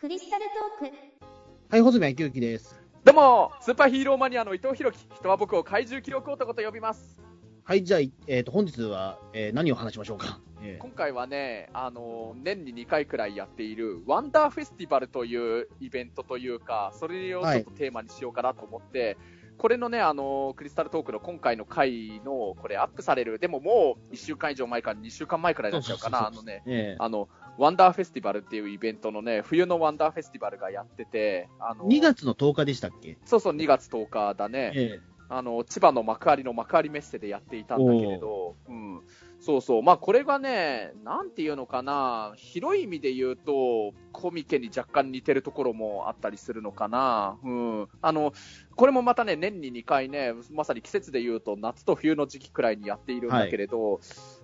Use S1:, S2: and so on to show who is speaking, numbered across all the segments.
S1: クリスタルトーク
S2: はい、穂積昭之です。
S3: どうも、スーパーヒーローマニアの伊藤弘樹。人は僕を怪獣記録男と呼びます。
S2: はい、じゃあ、いえっ、と、本日は、えー何を話しましょうか？えー
S3: 今回はね、あの、年に2回くらいやっている、ワンダーフェスティバルというイベントというか、それをちょっとテーマにしようかなと思って、これのね、あの、クリスタルトークの今回の回の、これアップされる、でももう1週間以上前から2週間前くらいになっちゃうかな、あのね、
S2: えー
S3: あの、ワンダーフェスティバルっていうイベントのね、冬のワンダーフェスティバルがやってて、あの、
S2: 2月の10日でしたっけ？
S3: そうそう、2月10日だね。
S2: え
S3: あの、千葉の幕張の幕張メッセでやっていたんだけれど、うん。そうそう。まあ、これがね、なんていうのかな、広い意味で言うと、コミケに若干似てるところもあったりするのかな。うん。あの、これもまたね、年に2回ね、まさに季節で言うと夏と冬の時期くらいにやっているんだけれど、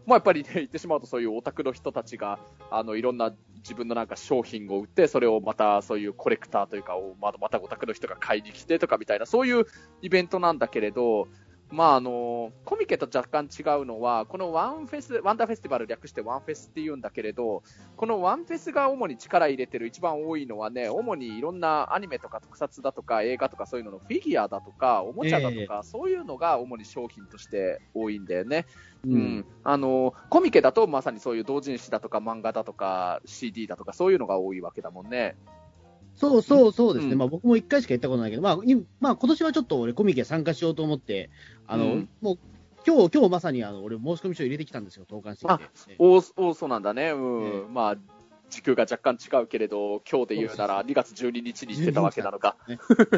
S3: まあ、やっぱりね、言ってしまうとそういうオタクの人たちが、あの、いろんな自分のなんか商品を売って、それをまたそういうコレクターというか、をまたまたオタクの人が買いに来てとかみたいな、そういうイベントなんだけれど、まああの、コミケと若干違うのは、このワンフェス、ワンダーフェスティバル略してワンフェスって言うんだけれど、このワンフェスが主に力入れてる一番多いのはね、主にいろんなアニメとか特撮だとか映画とかそういうののフィギュアだとか、おもちゃだとか、そういうのが主に商品として多いんだよね。
S2: ー
S3: うん、あのコミケだとまさにそういう同人誌だとか漫画だとか CD だとかそういうのが多いわけだもんね。
S2: そうそうそうですね。
S3: うん
S2: まあ僕も1回しか行ったことないけど、まあ、いまあ今年はちょっと俺コミケ参加しようと思って、あの、
S3: うん
S2: もう、今日、今日まさにあの、俺申し込み書入れてきたんですよ、投函してきて。え
S3: おおそうなんだね。うん。
S2: ええ
S3: まあ時空が若干違うけれど、今日で言うなら2月12日に行ってたわけなのか。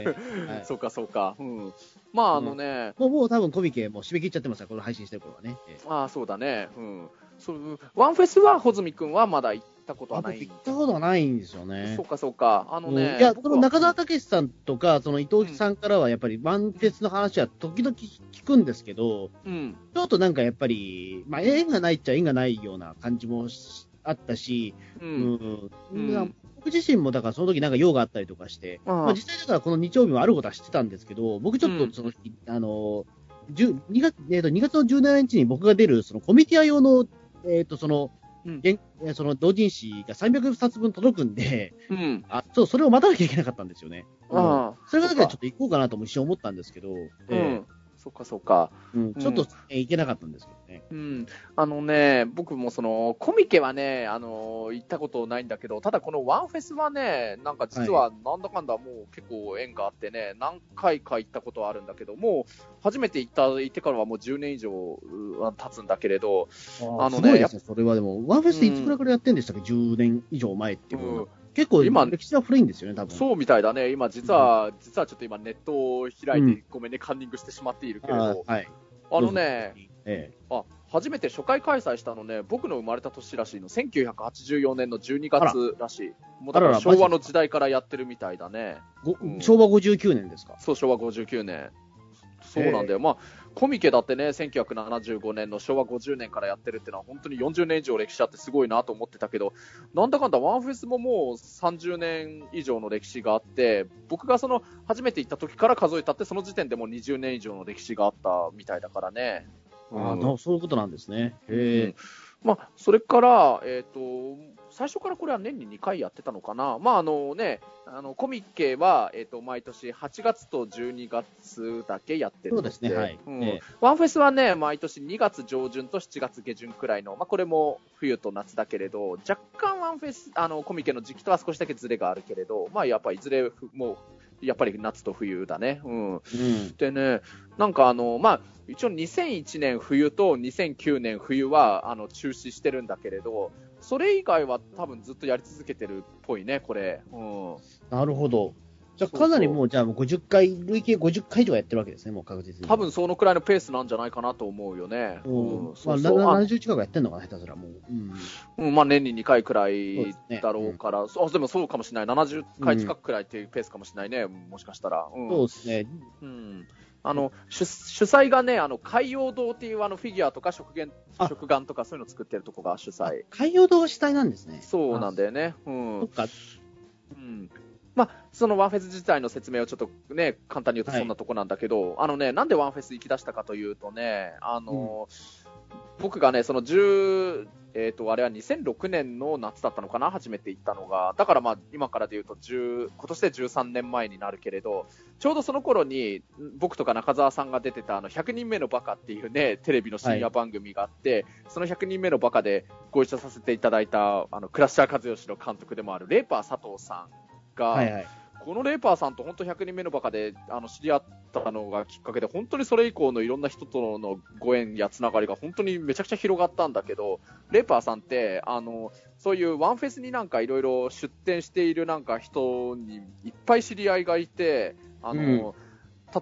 S3: そうかそうか。うん。まああのね、
S2: もうもう多分コミケもう締め切っちゃってますから、この配信してる頃はね。えー
S3: ああそうだね。うん。そうワンフェスは穂積君はまだ行ったことは
S2: あ
S3: ない
S2: 僕行ったことはないんですよね。
S3: そうかそうか。あの
S2: うん
S3: ね。
S2: いや、
S3: 僕は
S2: その中澤武さんとか、その伊藤さんからはやっぱりワンフェスの話は時々聞くんですけど、
S3: うん。
S2: ちょっとなんかやっぱり、まあ、縁がないっちゃ縁がないような感じもしあったし、
S3: う。
S2: うんん
S3: うん
S2: な僕自身もだからその時なんか用があったりとかして、
S3: ああ
S2: まあ、実際だからこの日曜日もあることは知ってたんですけど、僕ちょっ
S3: うん
S2: とその日、あの、10 2月、えっと2月の17日に僕が出るそのコミティア用の、えっ、と、その、
S3: うん
S2: その同人誌が300冊分届くんで、
S3: うん。
S2: あ、そう、それを待たなきゃいけなかったんですよね。うん
S3: ああ。
S2: それがだからちょっと行こうかなとも一瞬思ったんですけど、
S3: う
S2: え
S3: ん。そっかそっか。
S2: ーうん。ちょっと、えー行けなかったんですけどね。
S3: うん、あのね、僕もそのコミケはね、あの行ったことないんだけど、ただこのワンフェスはね、なんか実はなんだかんだもう結構縁があってね、何回か行ったことはあるんだけど、もう初めて行った行ってからはもう10年以上う経つんだけれど、
S2: あ
S3: あのね
S2: すごいですね、それは。でも、ワンフェスっていつぐらいからやってんでしたっけ、10年以上前っていう
S3: うん
S2: 結構、
S3: 今
S2: 歴史は古いんですよね、多分
S3: そうみたいだね、今実は、実はちょっと今ネットを開いて、ごめんね、カンニングしてしまっているけれど、
S2: あはい。
S3: あのね、
S2: え
S3: あ初めて初回開催したのね、僕の生まれた年らしいの、1984年の12月らしい。もうだから昭和の時代からやってるみたいだね。うん
S2: 昭和59年ですか。
S3: そう、昭和59年。そうなんだよ。まあ、コミケだってね、1975年の昭和50年からやってるってのは、本当に40年以上歴史あってすごいなと思ってたけど、なんだかんだワンフェスももう30年以上の歴史があって、僕がその、初めて行った時から数えたって、その時点でもう20年以上の歴史があったみたいだからね。
S2: あ
S3: うん
S2: なそういうことなんですね。へ
S3: まあ、それから、えっ、と、最初からこれは年に2回やってたのかな。まあ、あのね、あの、コミケは、えっ、と、毎年8月と12月だけやってるの
S2: そうですねはい
S3: うん
S2: ええ
S3: ワンフェスはね、毎年2月上旬と7月下旬くらいの、まあ、これも冬と夏だけれど、若干ワンフェス、あの、コミケの時期とは少しだけズレがあるけれど、まあ、やっぱりいずれ、もう、やっぱり夏と冬だね。うん。
S2: えうん。
S3: でね、なんかあの、まあ、一応2001年冬と2009年冬は、あの、中止してるんだけれど、それ以外は多分ずっとやり続けてるっぽいね、これ。うん。
S2: なるほど。じゃあ、かなりもう、じゃあもう50回、累計50回以上やってるわけですね、もう確実に。
S3: 多分そのくらいのペースなんじゃないかなと思うよね。
S2: うん。
S3: うん。
S2: まあ、
S3: そうそう。あ
S2: 70近くやってんのかな、下手すらもう。うん。
S3: うん、まあ年に2回くらいだろうから、そうあでもそうかもしれない。70回近くくらいっていうペースかもしれないね、もしかしたら。うん。
S2: そうですね。
S3: うん。あの、主主催がね、あの、海洋堂っていうあのフィギュアとか食玩
S2: あ
S3: 食玩とかそういうの作ってるとこが主催。
S2: 海洋堂が主体なんですね。
S3: そうなんだよね。う
S2: そ
S3: ん
S2: っ。か。
S3: うん。まあ、そのワンフェス自体の説明をちょっとね、簡単に言うとそんなとこなんだけど、あのね、なんでワンフェス行き出したかというとね、あの、僕がね、その10えっ、と、あれは2006年の夏だったのかな、初めて行ったのが。だからまあ、今からで言うと10、今年で13年前になるけれど、ちょうどその頃に、僕とか中澤さんが出てた、あの、100人目のバカっていうね、テレビの深夜番組があって、その100人目のバカでご一緒させていただいた、あの、クラッシャー和義の監督でもある、レーパー佐藤さんが、
S2: はいはい。
S3: このレーパーさんと本当100人目のバカであの知り合ったのがきっかけで、本当にそれ以降のいろんな人とのご縁やつながりが本当にめちゃくちゃ広がったんだけど、レーパーさんって、あの、そういうワンフェスになんかいろいろ出展しているなんか人にいっぱい知り合いがいて、あの、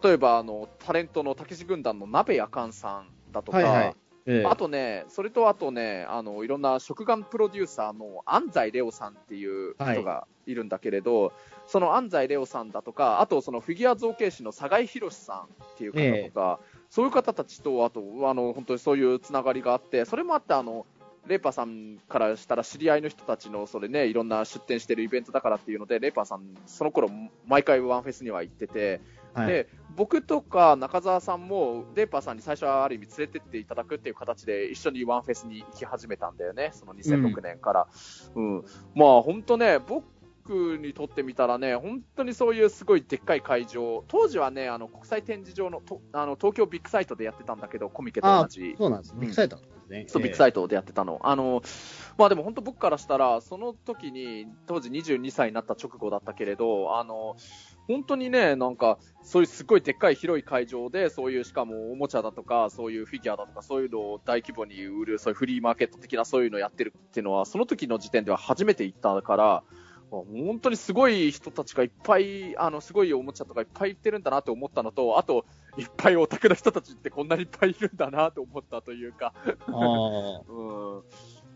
S3: 例えばあの、タレントのたけし軍団の鍋やかんさんだとか、
S2: はいはいええ。
S3: あとね、それとあとね、あの、いろんな食玩プロデューサーの安西レオさんっていう人がいるんだけれど、その安西レオさんだとか、あとそのフィギュア造形師の酒井宏さんっていう方とか、そういう方たちと、あと、あの、本当にそういうつながりがあって、それもあって、あの、レーパーさんからしたら知り合いの人たちの、それね、いろんな出店してるイベントだからっていうので、レーパーさん、その頃、毎回ワンフェスには行ってて、
S2: はい。
S3: で僕とか中澤さんもレイパーさんに最初はある意味連れてっていただくっていう形で一緒にワンフェスに行き始めたんだよね、その2006年から。うんまあ本当ね、僕にとってみたらね、本当にそういうすごいでっかい会場、当時はね、あの国際展示場のとあの東京ビッグサイトでやってたんだけど、コミケと同じ。
S2: そうなんです。
S3: うん
S2: ビッグサイトね。
S3: そう、ビッグサイトでやってたの。あの、まあでも本当僕からしたら、その時に、当時22歳になった直後だったけれど、あの、本当にね、なんか、そういうすごいでっかい広い会場で、そういうしかもおもちゃだとか、そういうフィギュアだとか、そういうのを大規模に売る、そういうフリーマーケット的なそういうのをやってるっていうのは、その時の時点では初めて行ったから、本当にすごい人たちがいっぱい、あの、すごいおもちゃとかいっぱい売ってるんだなって思ったのと、あと、いっぱいオタクの人たちってこんなにいっぱいいるんだなと思ったというか。うん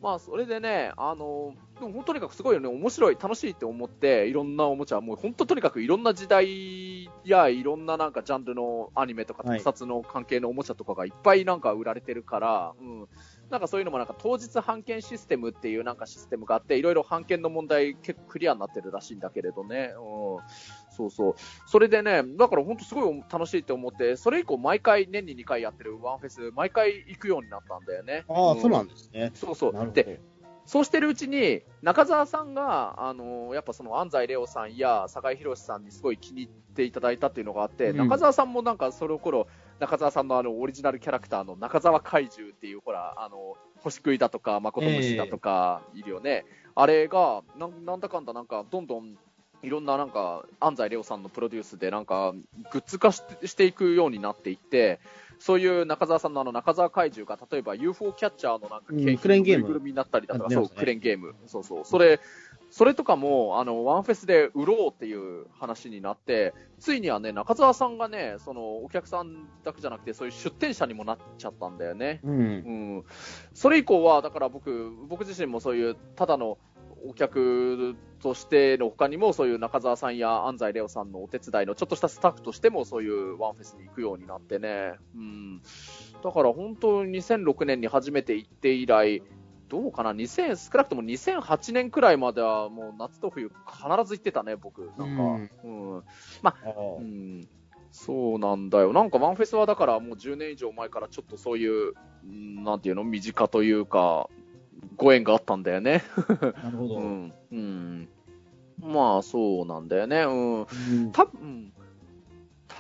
S3: まあ、それでね、あの、でも本当とにかくすごいよね、面白い、楽しいって思って、いろんなおもちゃ、もう本当とにかくいろんな時代や、いろんななんかジャンルのアニメとか
S2: はい
S3: 特撮の関係のおもちゃとかがいっぱいなんか売られてるから、うん。なんかそういうのもなんか当日版権システムっていうなんかシステムがあって、いろいろ版権の問題結構クリアになってるらしいんだけれどね。うん。そうそう。それでね、だから本当すごい楽しいって思って、それ以降毎回年に2回やってるワンフェス、毎回行くようになったんだよね。
S2: ああ、
S3: ん
S2: そうなんですね。
S3: そうそう。で、そうしてるうちに、中澤さんが、あのやっぱその安西レオさんや酒井宏さんにすごい気に入っていただいたっていうのがあって、
S2: うん
S3: 中澤さんもなんかその頃、中澤さんのあのオリジナルキャラクターの中澤怪獣っていう、ほら、あの、星食いだとか、誠虫だとか、いるよね。あれが、なんなんだかんだなんか、どんどん、いろんななんか、安西レオさんのプロデュースでなんか、グッズ化してしていくようになっていって、そういう中澤さんのあの中澤怪獣が、例えば UFO キャッチャーのなんか
S2: うんクレーンゲーム
S3: になったりだとか、そう、クレーンゲーム。そうそう。それ、それとかも、あの、ワンフェスで売ろうっていう話になって、ついにはね、中澤さんがね、その、お客さんだけじゃなくて、そういう出店者にもなっちゃったんだよね。
S2: うん。
S3: うん。それ以降は、だから僕、僕自身もそういう、ただのお客としての他にも、そういう中澤さんや安西レオさんのお手伝いのちょっとしたスタッフとしても、そういうワンフェスに行くようになってね。うん。だから本当に2006年に初めて行って以来、どうかな、2000、少なくとも2008年くらいまではもう夏と冬必ず行ってたね、僕。なんか。うん。
S2: あ
S3: う
S2: あ
S3: ん、そうなんだよ。なんかワンフェスはだからもう10年以上前からちょっとそういう、うんなんていうの、身近というか、ご縁があったんだよね。
S2: なるほど。
S3: う
S2: うん
S3: ん。うん。まあそうなんだよね。うん。
S2: うん
S3: 多分、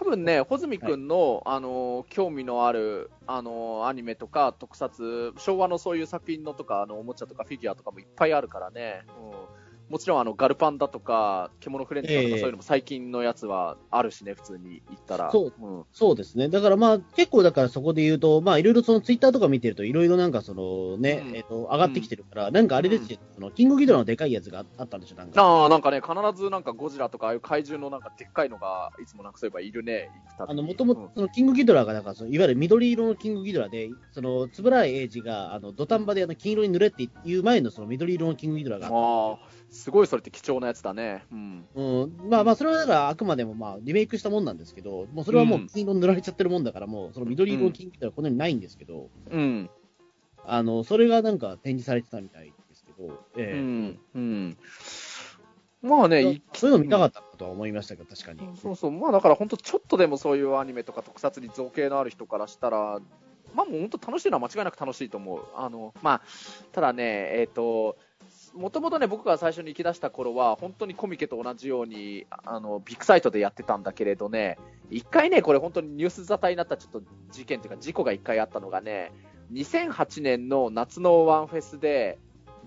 S3: 多分ね、穂積君の、あの、興味のある、あの、アニメとか特撮、昭和のそういう作品のとか、あの、おもちゃとかフィギュアとかもいっぱいあるからね。うん。もちろん、あの、ガルパンだとか、獣フレンチだとか、
S2: ええ。
S3: そういうのも最近のやつはあるしね、普通に言ったら。
S2: そう
S3: うん。
S2: そうですね。だからまあ、結構だからそこで言うと、まあいろいろそのツイッターとか見てると、いろいろなんかそのね、
S3: うん。
S2: えっ、と、上がってきてるから、なんかあれですよ、その、キングギドラのでかいやつがああったんでしょ、なんか。
S3: ああ、なんかね、必ずなんかゴジラとか、ああいう怪獣のなんかでっかいのが、いつもなんかそういえばいるね、
S2: あの、
S3: に
S2: もともと、その、キングギドラが、だから、そのいわゆる緑色のキングギドラで、その、つぶらいエイジが、あの、土壇場で、あの、金色に塗れっていう前の、その、緑色のキングギドラがあっ
S3: ああ、すごいそれって貴重なやつだね。うん。
S2: た。うん。まあまあ、それはだから、あくまでも、まあ、リメイクしたもんなんですけど、もう、それはもう、金色に塗られちゃってるもんだから、もう、その、緑色のキングギドラはこのようにないんですけど、
S3: うん。
S2: あの、それがなんか展示されてたみたいですけど、
S3: う
S2: ええ
S3: ん。うん。まあね、い
S2: そういうの見たかったとは思いましたけど、確かに。
S3: そうそう、まあだから本当ちょっとでもそういうアニメとか特撮に造形のある人からしたら、まあもう本当楽しいのは間違いなく楽しいと思う。あの、まあ、ただね、えっ、と、もともとね、僕が最初に行き出した頃は、本当にコミケと同じように、あの、ビッグサイトでやってたんだけれどね、一回ね、これ本当にニュース沙汰になったちょっと事件というか事故が一回あったのがね、2008年の夏のワンフェスで、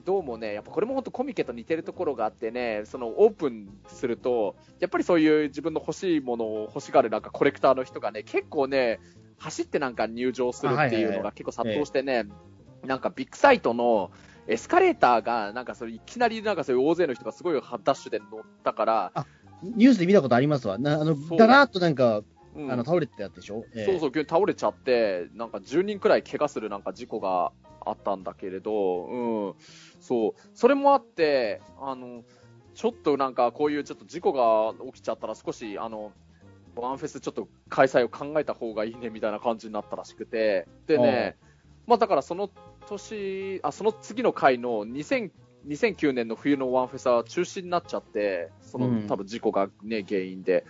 S3: どうもね、やっぱこれも本当コミケと似てるところがあってね、そのオープンすると、やっぱりそういう自分の欲しいものを欲しがるなんかコレクターの人がね、結構ね、走ってなんか入場するっていうのが結構殺到してね、なんかビッグサイトのエスカレーターが、なんかそれいきなりなんかそういう大勢の人がすごいダッシュで乗ったから、
S2: ニュースで見たことありますわ。なあの、だらーっとなんか、うん、あの倒れてたやつでしょ、
S3: えー、そうそう、急に倒れちゃって、なんか10人くらい怪我するなんか事故があったんだけれど、うん、そう、それもあって、あの、ちょっとなんかこういうちょっと事故が起きちゃったら少し、あの、ワンフェスちょっと開催を考えた方がいいねみたいな感じになったらしくて、でね、まあだからその年、あ、その次の回の2000 2009年の冬のワンフェスは中止になっちゃって、その、うん、多分事故がね、原因で。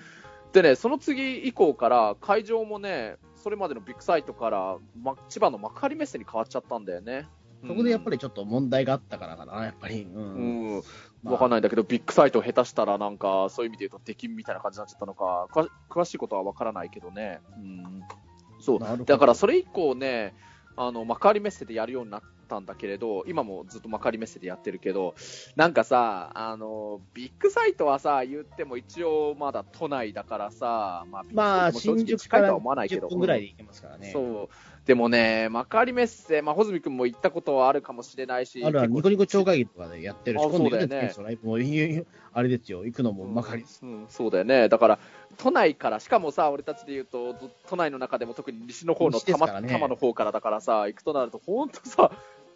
S3: でね、その次以降から会場もね、それまでのビッグサイトから、ま、千葉の幕張メッセに変わっちゃったんだよね。
S2: そこでやっぱりちょっと問題があったからかな、やっぱり。うん。
S3: うんわかんないんだけど、ビッグサイトを下手したらなんか、そういう意味で言うと敵みたいな感じになっちゃったのか、詳しいことはわからないけどね。うん。そう。だからそれ以降ね、あの、幕張メッセでやるようになったんだけれど、今もずっと幕張メッセでやってるけど、なんかさ、あの、ビッグサイトはさ、言っても一応まだ都内だからさ、
S2: まあ、まあ、新宿近いとは思わないけど。10分ぐらいで行けますからね。
S3: そう。でもね、幕張メッセ、まあ、穂積君も行ったことはあるかもしれないし。
S2: あるある、ニコニコ超会議とかでやってるし、
S3: 今度行くね。
S2: もうあれですよ、行くのも幕張です、
S3: うん、うん。そうだよね。だから、都内から、しかもさ、俺たちで言うと、都内の中でも特に西の方の多摩、ね、の方からだからさ、行くとなると、本当さ、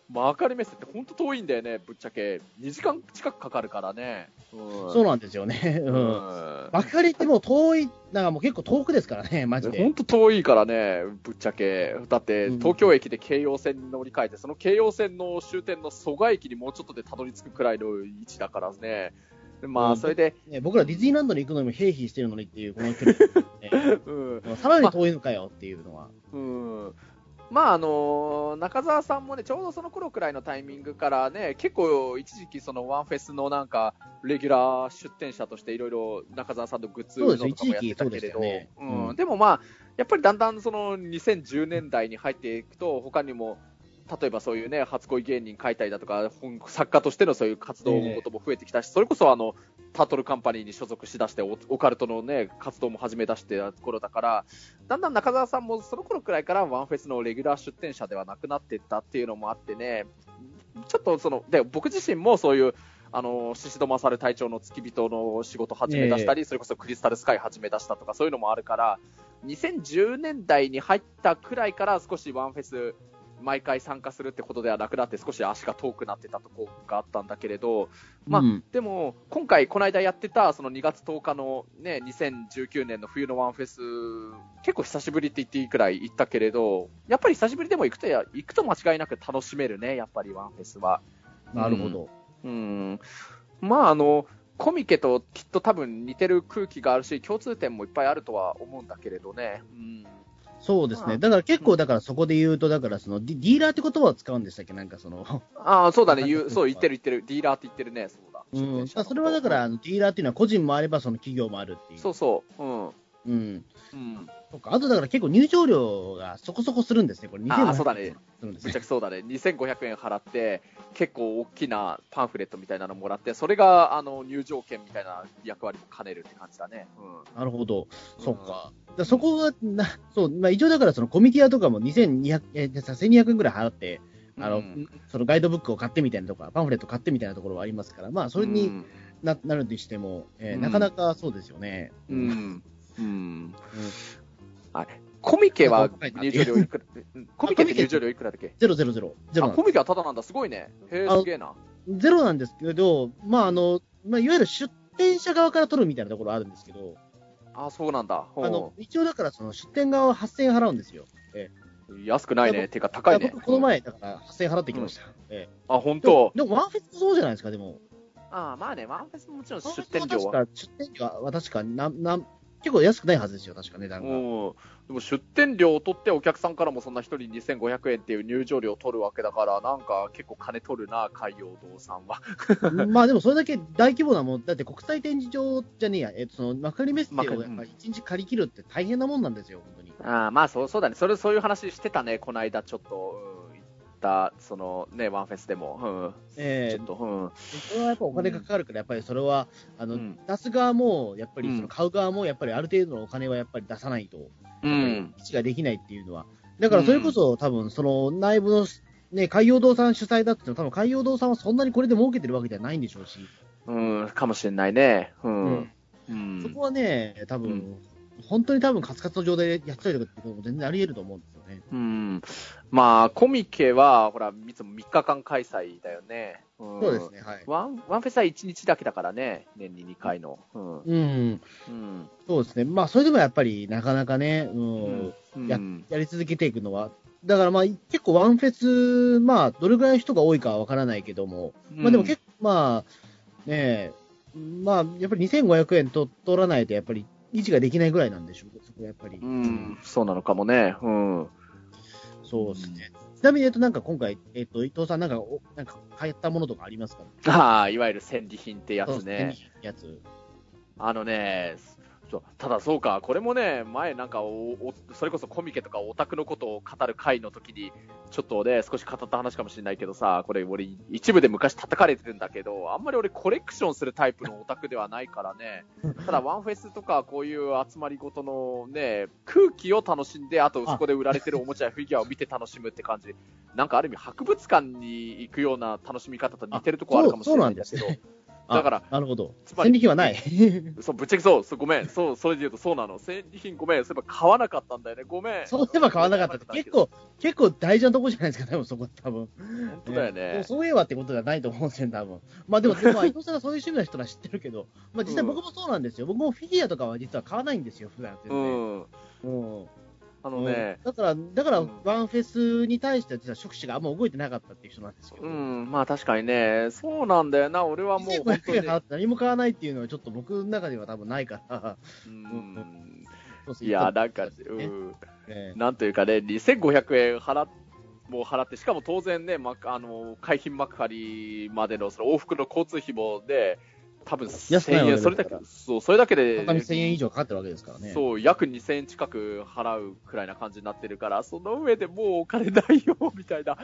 S3: 幕張メッセって本当遠いんだよね、ぶっちゃけ。2時間近くかかるからね。
S2: うん、そうなんですよね。うん。幕張ってもう遠い、なんかもう結構遠くですからね、マジで。
S3: 本当遠いからね、ぶっちゃけ。だって、東京駅で京葉線に乗り換えて、その京葉線の終点の蘇我駅にもうちょっとでたどり着くくらいの位置だからね。まあ、それで、
S2: ね、僕らディズニーランドに行くのにも並飛してるのにっていう、この距離、ね うん、さらに遠いのかよっていうのは。
S3: ま、うん。まああの中澤さんもね、ちょうどその頃くらいのタイミングからね、結構一時期そのワンフェスのなんか、レギュラー出展者としていろいろ中澤さんのグッズのとかもやってたけれど、ね。うん、でもまあ、やっぱりだんだんその2010年代に入っていくと、他にも例えばそういうね、初恋芸人書いたりだとか、作家としてのそういう活動ことも増えてきたし、それこそあの、タートルカンパニーに所属しだしてオ、オカルトのね、活動も始め出してた頃だから、だんだん中澤さんもその頃くらいからワンフェスのレギュラー出展者ではなくなっていったっていうのもあってね、ちょっとその、で、僕自身もそういう、あの、シシドマサル隊長の付き人の仕事始め出したり、それこそクリスタルスカイ始め出したとか、そういうのもあるから、2010年代に入ったくらいから少しワンフェス毎回参加するってことではなくなって少し足が遠くなってたとこがあったんだけれど、まあ、うん、でも今回この間やってたその2月10日のね、2019年の冬のワンフェス、結構久しぶりって言っていいくらい行ったけれど、やっぱり久しぶりでも行くとや、行くと間違いなく楽しめるね、やっぱりワンフェスは。
S2: なるほど。
S3: うん。うんまああの、コミケときっと多分似てる空気があるし、共通点もいっぱいあるとは思うんだけれどね。うん
S2: そうですね。だから結構、だからそこで言うと、だからそのディーラーって言葉を使うんでしたっけ？なんかその。
S3: ああ、そうだね。言う、そう言ってる言ってる。ディーラーって言ってるね。そうだ。
S2: うん。それはだから、ディーラーっていうのは個人もあればその企業もあるっていう。
S3: そうそう。うん。
S2: うん。うん。そか。あとだから結構入場料がそこそこするんですね。これ
S3: 2500円。あ、そうだね。ぶっちゃけそうだね。2500円払って、結構大きなパンフレットみたいなのもらって、それがあの入場券みたいな役割も兼ねるって感じだね。
S2: うん。なるほど。そっか。うん、そこは、な、そう、まあ一応だからそのコミティアとかも2200、えー、1200円ぐらい払って、あの、うん、そのガイドブックを買ってみたいなとか、パンフレット買ってみたいなところはありますから、まあそれにな,、なるにしても、えー、なかなかそうですよね。
S3: うん。うん。はい。コミケは入場料いくら、コミケって入場料いくらだっけ？
S2: ゼロゼロゼロ。ゼロ。
S3: コミケはただなんだ、すごいね。へえ、すげえな。
S2: ゼロなんですけど、まああの、まあいわゆる出店者側から取るみたいなところあるんですけど、
S3: あ、そうなんだ。
S2: あの、一応だからその出店側は8000円払うんですよ。え
S3: え。安くないね。てか高いね。
S2: 僕この前、だから8000円払ってきました。ええ。
S3: あ、本当？
S2: でもワンフェスそうじゃないですか、でも。
S3: ああ、まあね、ワンフェスももちろん出店料
S2: は。出店料は、確か、な、な、結構安くないはずですよ、確か値段が。
S3: うん。でも出店料を取ってお客さんからもそんな一人2500円っていう入場料を取るわけだから、なんか結構金取るな、海洋堂さんは。
S2: まあでもそれだけ大規模なもん、だって国際展示場じゃねえや、えっと、その幕張メッセをやっぱり一日借り切るって大変なもんなんですよ、本当に。
S3: ああ、まあそうそうだね。それ、そういう話してたね、この間ちょっと、そのね、ワンフェスでも。うん。
S2: ええ
S3: ちょっと、うん。
S2: それはやっぱお金がかかるから、やっぱりそれは、あの、
S3: うん
S2: 出す側も、やっぱり
S3: うん
S2: その買う側も、やっぱりある程度のお金はやっぱり出さないと、
S3: うん。
S2: 位置ができないっていうのは。だからそれこそ、多分その内部の、ね、海洋堂さん主催だって言っても、多分海洋堂さんはそんなにこれで儲けてるわけではないんでしょうし、
S3: うん、かもしれないね。うん。
S2: うん
S3: うん。
S2: そこはね、多分、
S3: うん
S2: 本当に多分カツカツの状態でやったりとかってことも全然あり得ると思うんですよね。
S3: うん。まあ、コミケは、ほら、いつも3日間開催だよね。うん、
S2: そうですね、はい。
S3: ワン、ワンフェスは1日だけだからね。年に2回の。うん。
S2: うん、
S3: うん。
S2: そうですね。まあ、それでもやっぱりなかなかね、うん、
S3: うん。
S2: ややり続けていくのは、だからまあ、結構ワンフェス、まあ、どれぐらいの人が多いかはわからないけども、まあでも結構、まあ、ねえ、まあ、やっぱり2500円と取らないと、やっぱり維持ができないぐらいなんでしょう、そこはやっぱり。
S3: うん、そうなのかもね。うん。
S2: そうですね。ちなみに、えっと、なんか今回、えっと、伊藤さん、なんか、おなんか、買ったものとかありますか？
S3: ああ、いわゆる戦利品ってやつね。
S2: ですやつ。
S3: あのね、そうただそうか、これもね、前なんかそれこそコミケとかオタクのことを語る回の時に、ちょっとね、少し語った話かもしれないけどさ、これ俺、一部で昔叩かれてるんだけど、あんまり俺コレクションするタイプのオタクではないからね、ただワンフェスとかこういう集まりごとのね、空気を楽しんで、あとそこで売られてるおもちゃやフィギュアを見て楽しむって感じ、なんかある意味博物館に行くような楽しみ方と似てるところあるかもしれないんですけど、だから
S2: あなるほど。
S3: つまり
S2: 戦利品はない。
S3: そう、ぶっちゃけそう、そうごめん、そう、それで言うとそうなの。戦利品ごめん、そういえば買わなかったんだよね、ごめん。
S2: そういえば買わなかったって、結構、結構大事なとこじゃないですか、多分そこ、多分。
S3: 本当だよね。
S2: そういえばってことじゃないと思うんですよ、多分。まあでも、でも、伊藤さんがそういう趣味の人は知ってるけど、まあ実際僕もそうなんですよ。僕もフィギュアとかは実は買わないんですよ、普段全
S3: う
S2: 然。
S3: ん。
S2: うん。
S3: あのね、
S2: だから、だから、
S3: うん。
S2: ワンフェスに対しては実は触手があんま動いてなかったっていう人なんですけど。
S3: うん、まあ確かにね、そうなんだよな、俺はもう本当
S2: 2500
S3: に
S2: 何も買わないっていうのはちょっと僕の中では多分ないから。
S3: うん。いや、なんか、
S2: ね。
S3: うん、
S2: え
S3: なんというかね、2500円払っもう払って、しかも当然ね、ま、あの、海浜幕張までのその往復の交通費もね、多分1000円、それだけそう、それだけで、
S2: 片道1000円以上かかってるわけですからね。
S3: そう、約2000円近く払うくらいな感じになってるから、その上でもうお金ないよ、みたいな。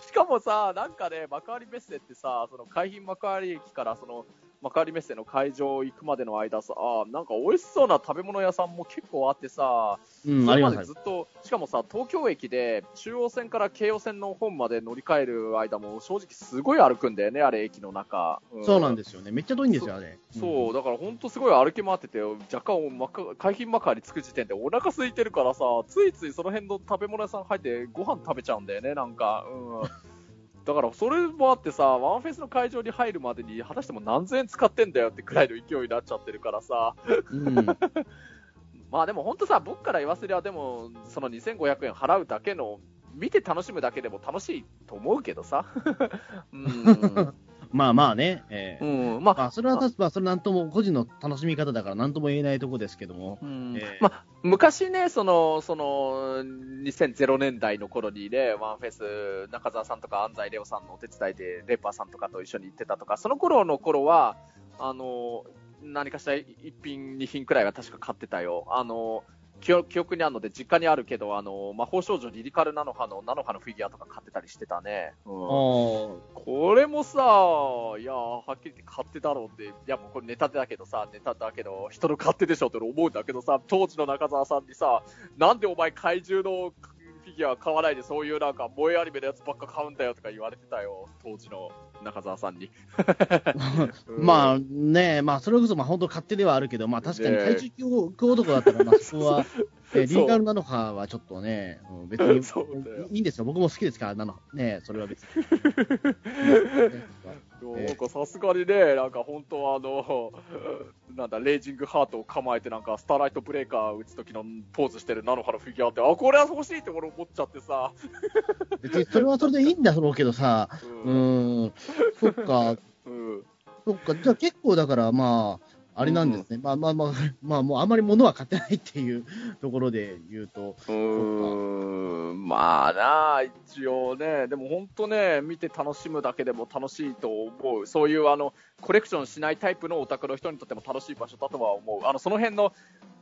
S3: しかもさ、なんかね、幕張メッセってさ、その海浜幕張駅からその幕張メッセの会場行くまでの間さ、あなんか美味しそうな食べ物屋さんも結構あってさ、
S2: うん、
S3: それま。ですずっと、しかもさ、東京駅で中央線から京葉線の本まで乗り換える間も正直すごい歩くんだよね、あれ駅の中。
S2: そうなん
S3: で
S2: ですよね。めっちゃ遠いんですよ、あれ。
S3: そう、だから本当すごい歩き回ってて、若干海浜幕張着く時点でお腹空いてるからさ、ついついその辺の食べ物屋さん入ってご飯食べちゃうんだよね、なんか。うん。だからそれもあってさ、ワンフェスの会場に入るまでに果たしても何千円使ってんだよってくらいの勢いになっちゃってるからさ。
S2: うん。
S3: まあでも本当さ、僕から言わせりゃ、でも、その2500円払うだけの、見て楽しむだけでも楽しいと思うけどさ。うん。
S2: まあまあね。ええ
S3: うん。まあ、
S2: まあ、それはまあ、それなんとも、個人の楽しみ方だからなんとも言えないとこですけども。
S3: うん
S2: ええ
S3: まあ、昔ね、その、その、2000年代の頃にね、ワンフェス、中澤さんとか安西レオさんのお手伝いで、レッパーさんとかと一緒に行ってたとか、その頃の頃は、あの、何かしら一品、二品くらいは確か買ってたよ。あの、記憶にあるので、実家にあるけど、あの、魔法少女リリカルナノハの、ナノハのフィギュアとか買ってたりしてたね。うん。
S2: あ
S3: これもさ、いやはっきり言って勝手だろうって、いやもうこれネタだけどさ、ネタだけど、人の勝手でしょって思うんだけどさ、当時の中澤さんにさ、なんでお前怪獣のフィギュア買わないでそういうなんか萌えアニメのやつばっか買うんだよとか言われてたよ、当時の中澤さんに。う ん
S2: まあね、まあそれこそまあ本当勝手ではあるけど、まあ確かに
S3: ねえ
S2: 怪獣教男だったら、まあそこは、えーリーガルナノハはちょっとね、うん別に いいんですよ。僕も好きですから、ナノハね、それは別に。
S3: さすがにね、なんか本当あの、なんだ、レイジングハートを構えてなんかスターライトブレーカー打つ時のポーズしてるナノハのフィギュアって、あ、これは欲しいって俺思っちゃってさ。
S2: 別にそれはそれでいいんだろうけどさ、う
S3: うん。
S2: ーん、そっか、
S3: うん。
S2: そっか、じゃあ結構だからまあ、あれなんですね。まあまあまあ、まあもうあんまり物は買ってないっていうところで言うと。
S3: うーん、まあなあ、一応ね、でも本当ね、見て楽しむだけでも楽しいと思う。そういうあの、コレクションしないタイプのオタクの人にとっても楽しい場所だとは思う。あの、その辺の、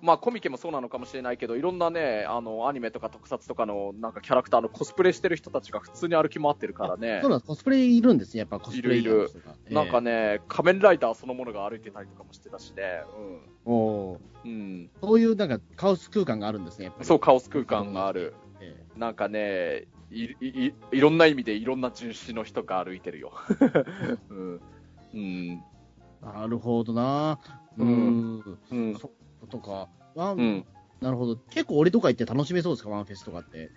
S3: まあコミケもそうなのかもしれないけど、いろんなね、あの、アニメとか特撮とかのなんかキャラクターのコスプレしてる人たちが普通に歩き回ってるからね
S2: そう。なんです。コスプレいるんですね。やっぱコスプレイヤーの人が
S3: なんか。ね、仮面ライダーそのものが歩いてたりとかもしてたしね。
S2: ええおー
S3: うん。うん。
S2: そういうなんかカオス空間があるんですね。やっぱり
S3: そう、カオス空間がある。
S2: え
S3: なんかね、いいいいろんな意味でいろんな人種の人が歩いてるよ。うん。うん。
S2: えなるほどな。う
S3: うん
S2: ん。
S3: うん。
S2: とか。ワン
S3: うん。
S2: なるほど。結構俺とか行って楽しめそうですか、ワンフェスとかって。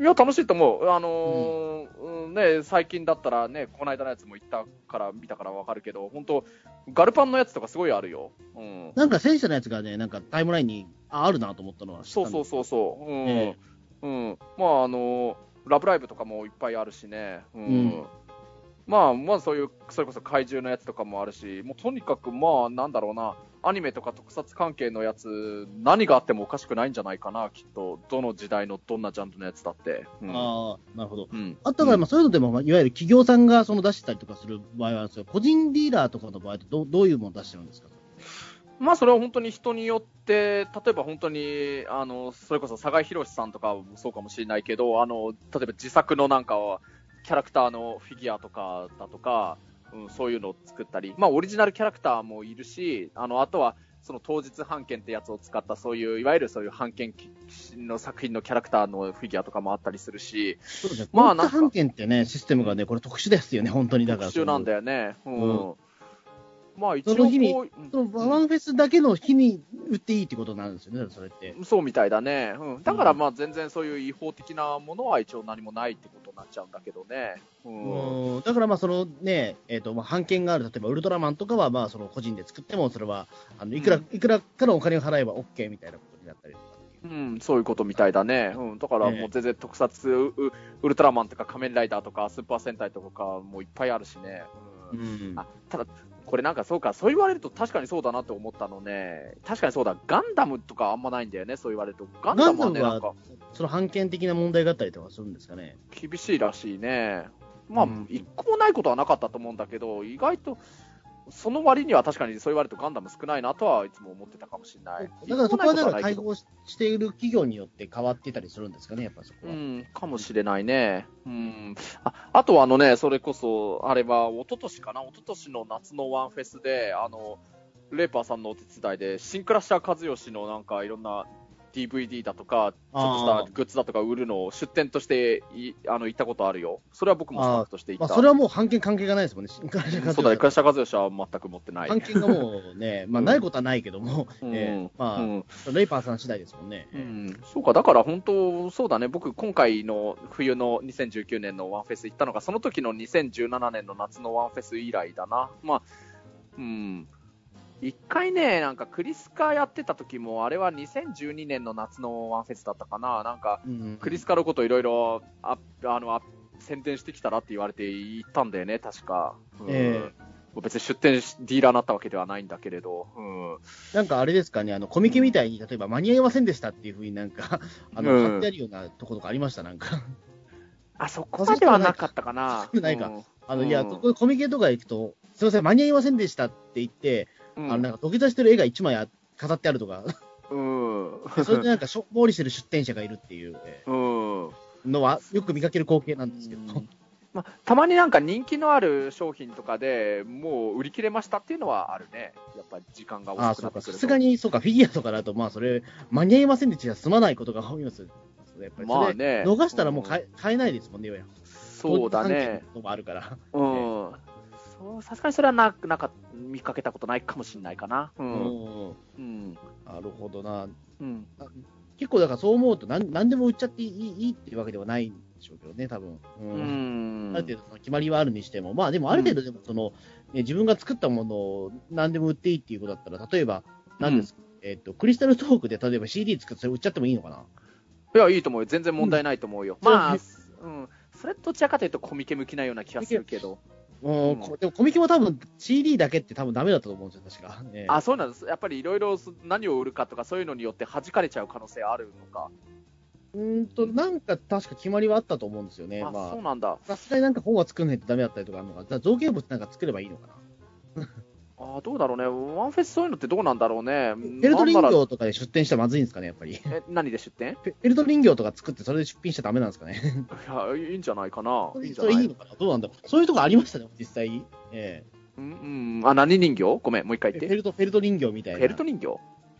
S3: いや、楽しいと思う。あのーうんね、最近だったらね、この間のやつも行ったから、見たからわかるけど、本当ガルパンのやつとかすごいあるよ。うん。
S2: なんか戦車のやつがね、なんかタイムラインにああるなと思ったのは
S3: そうそうそうそう。うん。
S2: え
S3: うん。まあ、あのーラブライブとかもいっぱいあるしね。うん。
S2: うん
S3: まあ、まずそういう、それこそ怪獣のやつとかもあるし、もうとにかくまあ、なんだろうな、アニメとか特撮関係のやつ、何があってもおかしくないんじゃないかな、きっと。どの時代のどんなジャンルのやつだって。うん。
S2: ああ、なるほど。
S3: うん。
S2: あとは、まあ、そういうのでも、まあいわゆる企業さんがその出してたりとかする場合はあるんですよ。個人ディーラーとかの場合ってどうどういうもの出してるんですか？
S3: まあ、それは本当に人によって、例えば本当に、あの、それこそ坂井宏さんとかもそうかもしれないけど、あの、例えば自作のなんかは、キャラクターのフィギュアとかだとか、うん、そういうのを作ったり、まあ、オリジナルキャラクターもいるし、あの、あとは、その当日版権ってやつを使った、そういう、いわゆるそういう版権の作品のキャラクターのフィギュアとかもあったりするし、
S2: そうですね。
S3: まあ
S2: 版権ってね、システムがね、これ特殊ですよね、本当に。だから。
S3: 特殊なんだ
S2: よ。
S3: よね。うん。
S2: うん
S3: まあ、一応
S2: その日にそのワンフェスだけの日に売っていいってことなんですよね、それって。
S3: そうみたいだね。うん。だからまあ全然そういう違法的なものは一応何もないってことになっちゃうんだけどね。うん。
S2: うんだからまあそのね、えっ、と、まあ、版権がある、例えばウルトラマンとかは、まあその個人で作っても、それは、あの、いくら、
S3: うん
S2: いくらかのお金を払えば OK みたいなことになったりとかう。
S3: うん、そういうことみたいだね。うん。だからもう全然特撮、ウルトラマンとか仮面ライダーとかスーパー戦隊とかもういっぱいあるしね。うん。
S2: うん
S3: あ、ただ、これなんかそうか、そう言われると確かにそうだなって思ったのね。確かにそうだ。ガンダムとかあんまないんだよね、そう言われると。ガンダムはね、なんか
S2: その版権的な問題があったりとかするんですかね。
S3: 厳しいらしいね。まあ
S2: うん、
S3: 一個もないことはなかったと思うんだけど、意外と、その割には確かにそう言われるとガンダム少ないなとはいつも思ってたかもしれない。
S2: だからそこはだか対応している企業によって変わってたりするんですかね、やっぱそこは。
S3: うん、かもしれないね。うん。あ、あとはあのね、それこそ、あれは、一昨年かな一昨年の夏のワンフェスで、あの、レーパーさんのお手伝いで、新クラッシャー和義のなんかいろんな DVD だとか、ちょっとしたグッズだとか売るのを出店としていあの行ったことあるよ。それは僕もスタッフとして行った。
S2: まあそれはもう版権関係がないですもんね、
S3: そうだね、クラッシャー和義は全く持ってない。
S2: 版権がもうね、まあ
S3: うん
S2: ないことはないけども、
S3: うん
S2: えーまあ、
S3: うん
S2: レイパーさん次第ですもんね。
S3: うん、そうか、だから本当、そうだね、僕、今回の冬の2019年のワンフェス行ったのが、その時の2017年の夏のワンフェス以来だな。まあ、うん。一回ね、なんかクリスカやってた時も、あれは2012年の夏のワンフェスだったかな。なんか、
S2: うん
S3: クリスカのこといろいろ、ああの、あ宣伝してきたらって言われて行ったんだよね、確か。うん
S2: え
S3: 別に出店し、ディーラーになったわけではないんだけれど。うん。
S2: なんかあれですかね、あのコミケみたいに、例えば間に合いませんでしたっていうふうになんか、あの、
S3: うん
S2: 貼ってあるようなところがありました、なんか。
S3: あ、そこまではなかったかな。
S2: ないか
S3: うん
S2: あの、いや、コミケとか行くと、すいません、間に合いませんでしたって言って、
S3: うん
S2: あの、なんか土下座してる絵が一枚あ飾ってあるとか、
S3: うん。
S2: でそれでなんかしょっぽりしてる出店者がいるっていうえ
S3: うん。
S2: ーのは、よく見かける光景なんですけど。
S3: まあ、たまになんか人気のある商品とかでもう売り切れましたっていうのはあるね。やっぱり時間が
S2: ああ、そうか、
S3: 遅くなって。
S2: さすがに、そうか、フィギュアとかだと、まあ、それ、間に合いませんでしたら済まないことが多います。やっぱり、
S3: まあね。
S2: 逃したらもう買え,、買えないですもんね、
S3: そうだね。
S2: のもあるから。
S3: うん。さすがにそれはな、なんか見かけたことないかもしれないかな。う。
S2: うんん。
S3: うん。
S2: なるほどな。
S3: うん。
S2: 結構、だからそう思うと何、何でも売っちゃっていいいいっていうわけではないんでしょうけどね、多分。う。
S3: うんん。
S2: ある程度その決まりはあるにしても、まあでもある程度でもその、ね、自分が作ったものを何でも売っていいっていうことだったら、例えば、何ですか、えっ、と、クリスタルトークで例えば CD 作ってそれ売っちゃってもいいのかな？い
S3: や、いいと思うよ。全然問題ないと思うよ。
S2: うん
S3: まあ、うん。それどちらかというとコミケ向きなような気がするけど。
S2: もう、こでもコミケも多分 CD だけって多分ダメだったと思うんですよ、確か。ええ
S3: あ、そうなんです。やっぱりいろいろ何を売るかとかそういうのによって弾かれちゃう可能性あるのか。
S2: うーんと、なんか確か決まりはあったと思うんですよね。
S3: あ、
S2: ま
S3: そうなんだ。
S2: あ、さすがになんか本は作んないとダメだったりとかあるのか。造形物なんか作ればいいのかな。
S3: あどうだろうね。ワンフェスそういうのってどうなんだろうね。
S2: フェルト人
S3: なんなら
S2: 形とかで出店したらまずいんですかね、やっぱり。フ
S3: え、何で出店？
S2: ェフェルト人形とか作ってそれで出品しちゃダメなんですかね。
S3: いや、いいんじゃないかな。いいんじ
S2: そ
S3: ゃない？
S2: れいいのかな？どうなんだろう。そういうとこありましたね、実際。え
S3: うん、うん。あ、何人形？ごめん、もう一回言って。
S2: えフェルト、フェルト人形みたいな。
S3: フェルト人形？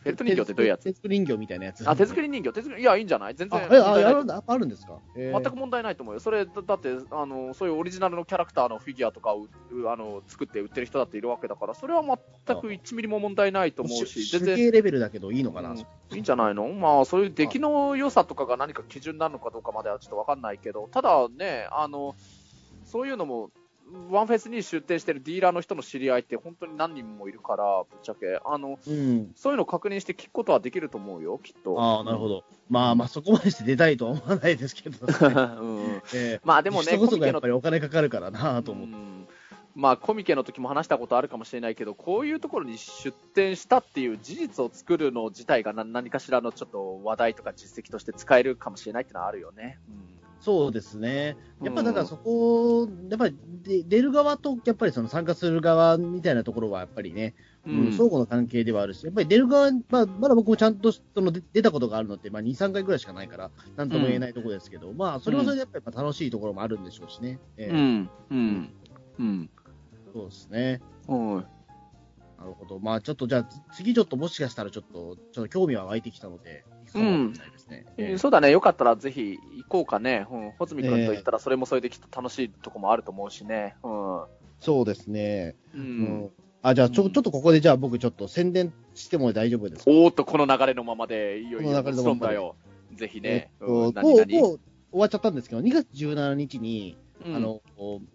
S3: フェルト人形ってどういうやつ？
S2: 手作り人形みたいなやつ。
S3: あ、手作り人形。手作り、いや、いいんじゃない？全然。
S2: あ、あ、るあるんですか？全
S3: 全く問題ないと思うよ。それ、だだって、あの、そういうオリジナルのキャラクターのフィギュアとかを、うあの、作って売ってる人だっているわけだから、それは全く1ミリも問題ないと思うし、全然、
S2: レベルだけどいいのかな、
S3: うん。いいんじゃないの？まあ、そういう出来の良さとかが何か基準なのかどうかまではちょっとわかんないけど、ただね、あの、そういうのも、ワンフェスに出店してるディーラーの人の知り合いって本当に何人もいるから、ぶっちゃけ、あの、
S2: うん。
S3: そういうのを確認して聞くことはできると思うよ、きっと。
S2: ああ、なるほど。まあまあ、そこまでして出たいとは思わないですけど、
S3: うん
S2: ええ
S3: まあでもね、
S2: 人こそ
S3: コミケの
S2: がやっぱりお金かかるからなと思って。
S3: うんまあ、コミケの時も話したことあるかもしれないけど、こういうところに出店したっていう事実を作るの自体が何何かしらのちょっと話題とか実績として使えるかもしれないっていうのはあるよね。
S2: そうですね。やっぱだからそこ、やっぱりで出る側と、やっぱりその参加する側みたいなところはやっぱりね、
S3: う
S2: うんん、相互の関係ではあるし、やっぱり出る側、まあ、まだ僕もちゃんとその出出たことがあるのって、まあ、2、3回ぐらいしかないから、なんとも言えないところですけど、まあ、それはそれでやっぱり楽しいところもあるんでしょうしね。ええ
S3: うん。うん。うん。
S2: そうですね。
S3: うん。
S2: なるほど。まあ、ちょっとじゃあ、次ちょっともしかしたらちょっと、ちょっと興味は湧いてきたので、行くかもしれないですね。ええ
S3: そうだね、よかったらぜひ行こうかね。うん。穂積君と言ったらそれもそれできっと楽しいとこもあると思うしね。うん。
S2: そうですね。
S3: う。
S2: うんん。あ、じゃあ、ちょ、
S3: うん
S2: ちょっとここでじゃあ僕ちょっと宣伝しても大丈夫ですか？
S3: おーっと、この流れのままで、いよいよ、よ。ぜひね。
S2: えっ
S3: うん
S2: と、もう、終わっちゃったんですけど、2月17日に、
S3: うん
S2: あの、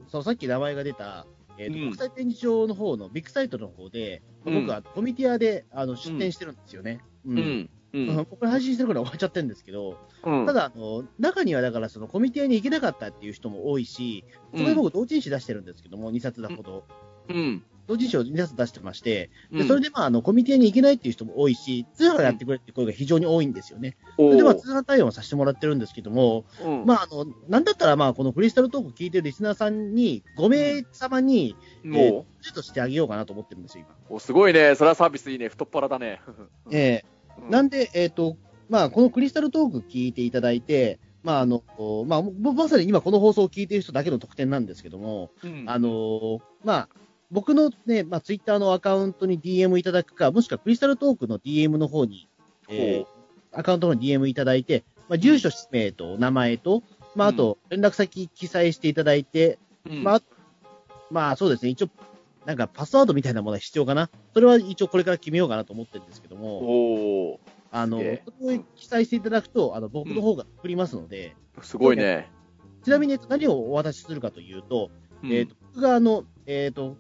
S2: そのさっき名前が出た、えっ、と、
S3: うん
S2: 国際展示場の方のビッグサイトの方で、
S3: うん
S2: 僕はコミティアであの出展してるんですよね。う
S3: うん。う
S2: うん
S3: ん。
S2: これ配信してるから終わっちゃってるんですけど、
S3: うん
S2: ただ、あの、中にはだからそのコミティアに行けなかったっていう人も多いし、そこで僕同人誌出してるんですけども、2冊だほど。
S3: うん。
S2: 同人誌を2冊出してまして、で
S3: うん
S2: それでまあ、あの、コミティアに行けないっていう人も多いし、通販やってくれって声が非常に多いんですよね。そ
S3: お
S2: れでまあ、
S3: ー
S2: 通販対応をさせてもらってるんですけども、
S3: うん
S2: まあ、あの、なんだったらまあ、このクリスタルトーク聞いてるリスナーさんに、5名様に、えー
S3: も
S2: プレゼントしてあげようかなと思ってるんですよ、今。
S3: う、おすごいね。それはサービスいいね。太っ腹だね。
S2: え
S3: うん。
S2: ーなんで、えっ、と、まあ、このクリスタルトーク聞いていただいて、まあ、あの、まあ、もまさに今この放送を聞いている人だけの特典なんですけども、
S3: うん。
S2: あの、まあ、僕のね、まあ、ツイッターのアカウントに DM いただくか、もしくはクリスタルトークの DM の方に、えーアカウントの DM いただいて、まあ、住所、氏名と名前と、まあ、あと、連絡先記載していただいて、
S3: うん。
S2: まあ、まあ、そうですね、一応、なんかパスワードみたいなものは必要かな。それは一応これから決めようかなと思ってるんですけども、
S3: お
S2: あの、それを記載していただくと、あの、僕の方が送りますので、
S3: ーすごいね。
S2: ちなみにえっと何をお渡しするかというと、
S3: うん
S2: えっ、と、僕があの、えっ、と、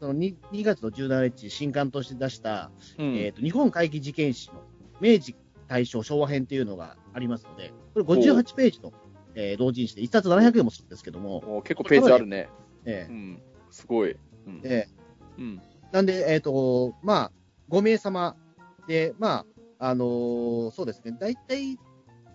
S2: その 2, 2月の17日、新刊として出した、
S3: うん
S2: えっ、と、日本会議事件史の明治、大正、昭和編っていうのがありますので、これ58ページの、えー同人誌で、1冊700円もするんですけども、
S3: お結構ページあるね。
S2: えー
S3: うん。すごい。うん
S2: えー
S3: うん。
S2: なんで、えっ、と、まあ、5名様で、まあ、あのーそうですね、大体、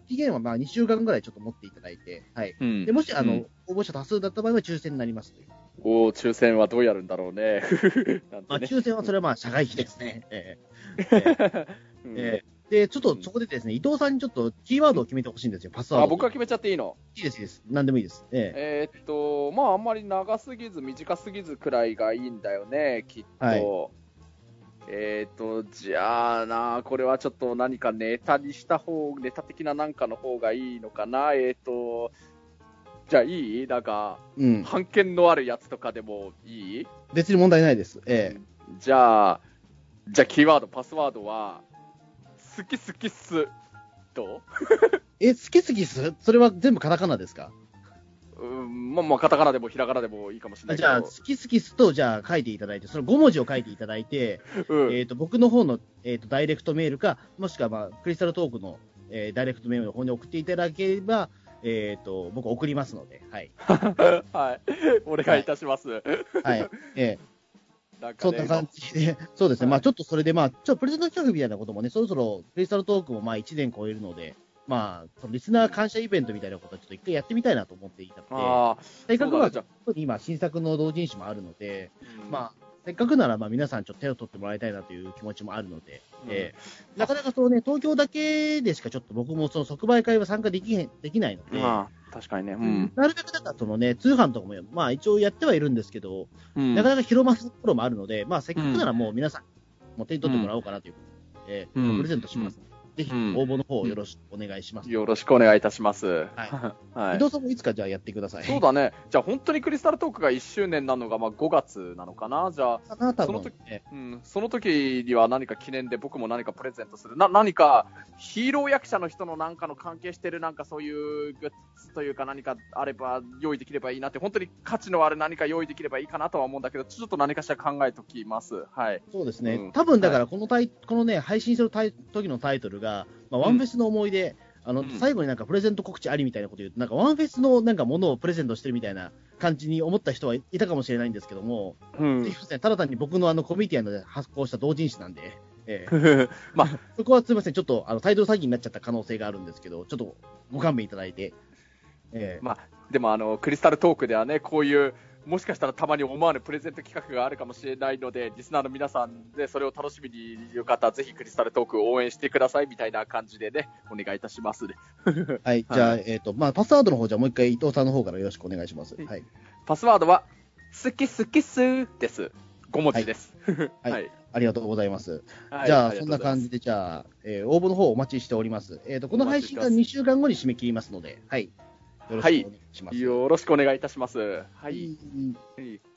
S2: 期限はまあ2週間ぐらいちょっと持っていただいて、はい。
S3: うん
S2: で、もし、あの、
S3: うん
S2: 応募者多数だった場合は抽選になりますという。
S3: おー抽選はどうやるんだろうね。なん
S2: まあ、抽選はそれはまあ、社外費ですね。えー
S3: うん
S2: えーで、ちょっとそこでですね、伊藤さんにちょっとキーワードを決めてほしいんですよ、パスワード。
S3: あ、僕が決めちゃっていいの？
S2: いいです、いいです。何でもいいです。え
S3: えーっと、まあ、あんまり長すぎず、短すぎずくらいがいいんだよね、きっと。
S2: はい
S3: えーっと、じゃあな、これはちょっと何かネタにした方、ネタ的ななんかの方がいいのかな？えーっと、じゃあいい？なんか、
S2: えうん。
S3: 判権のあるやつとかでもいい？
S2: 別に問題ないです。え
S3: じゃあ、じゃあキーワード、パスワードは、好き好きっす。ど
S2: え え、好き好きす？それは全部カタカナですか？
S3: ううん、まあまあ、カタカナでもひらがなでもいいかもしれない。
S2: じゃあ、好き好きすと、じゃあ書いていただいて、その5文字を書いていただいて、
S3: うん、
S2: えっ、と、僕の方の、えっ、と、ダイレクトメールか、もしくは、まあ、クリスタルトークの、えーダイレクトメールの方に送っていただければ、えっ、と、僕送りますので、はい。
S3: はい。お願いいたします。
S2: はい。え
S3: なんかね
S2: そんな感じで、そうですね。
S3: はい。
S2: まあちょっとそれで、まあ、ちょっとプレゼント企画みたいなこともね、そろそろクリスタルトークもまあ1年超えるので、まあ、そのリスナー感謝イベントみたいなことはちょっと一回やってみたいなと思っていたの
S3: あ
S2: で、せっかくは今新作の同人誌もあるので、
S3: あ、
S2: まあ、せっかくならまあ皆さんちょっと手を取ってもらいたいなという気持ちもあるので、
S3: うん
S2: えーなかなかそうね、東京だけでしかちょっと僕もその即売会は参加できへんできないので、
S3: まあ、確かにね。うん。
S2: なるべくだからそのね、通販とかも、まあ一応やってはいるんですけど、
S3: うん
S2: なかなか広まるところもあるので、まあせっかくならもう皆さん、もう手に取ってもらおうかなということで、
S3: うん
S2: プレゼントします。ぜひ
S3: うん
S2: 応募の方をよろしくお願いします。
S3: よろしくお願いいたします。
S2: はい
S3: はい
S2: 伊藤さんもいつかじゃあやってください。
S3: そうだね。じゃあ本当にクリスタルトークが1周年なのがまあ5月なのかな。じゃあ、その時
S2: 分ね。
S3: うん、その時には何か記念で僕も何かプレゼントする。な、何かヒーロー役者の人のなんかの関係してるなんかそういうグッズというか何かあれば用意できればいいなって、本当に価値のある何か用意できればいいかなとは思うんだけど、ちょっと何かしら考えときます。はい。
S2: そうですね。
S3: うん
S2: 多分だからこのタイ、このね、配信するタイ時のタイトルが、まあ、ワンフェスの思い出、あの、
S3: うん。
S2: 最後になんかプレゼント告知ありみたいなこと言うと、なんかワンフェスのなんかものをプレゼントしてるみたいな感じに思った人はいたかもしれないんですけども、
S3: うん。
S2: すいません、ただ単に僕のあのコミュニティアで発行した同人誌なんで、ええ。
S3: まあ、
S2: そこはすみません、ちょっとあのタイトル詐欺になっちゃった可能性があるんですけど、ちょっとご勘弁いただいて、ええ。
S3: まあ、でもあの、クリスタルトークではね、こういう、もしかしたらたまに思わぬプレゼント企画があるかもしれないので、リスナーの皆さんでそれを楽しみにいる方、ぜひクリスタルトークを応援してくださいみたいな感じでね、お願いいたしますね。
S2: はい、じゃあ、えっ、と、まあ、パスワードの方、じゃあもう一回伊藤さんの方からよろしくお願いします。
S3: はい
S2: はい。
S3: パスワードは、好き好きすです。5文字です。
S2: はい
S3: はい。
S2: ありがとうございます。
S3: はい
S2: じゃあ、そ
S3: ん
S2: な感じで、じゃあ、えー応募の方お待ちしております。えっ、と、この配信が
S3: お待
S2: 2週間後に締め切りますので、はい。よろしくお願いします。
S3: よろしくお願いいたします。は。
S2: はいい。
S3: はい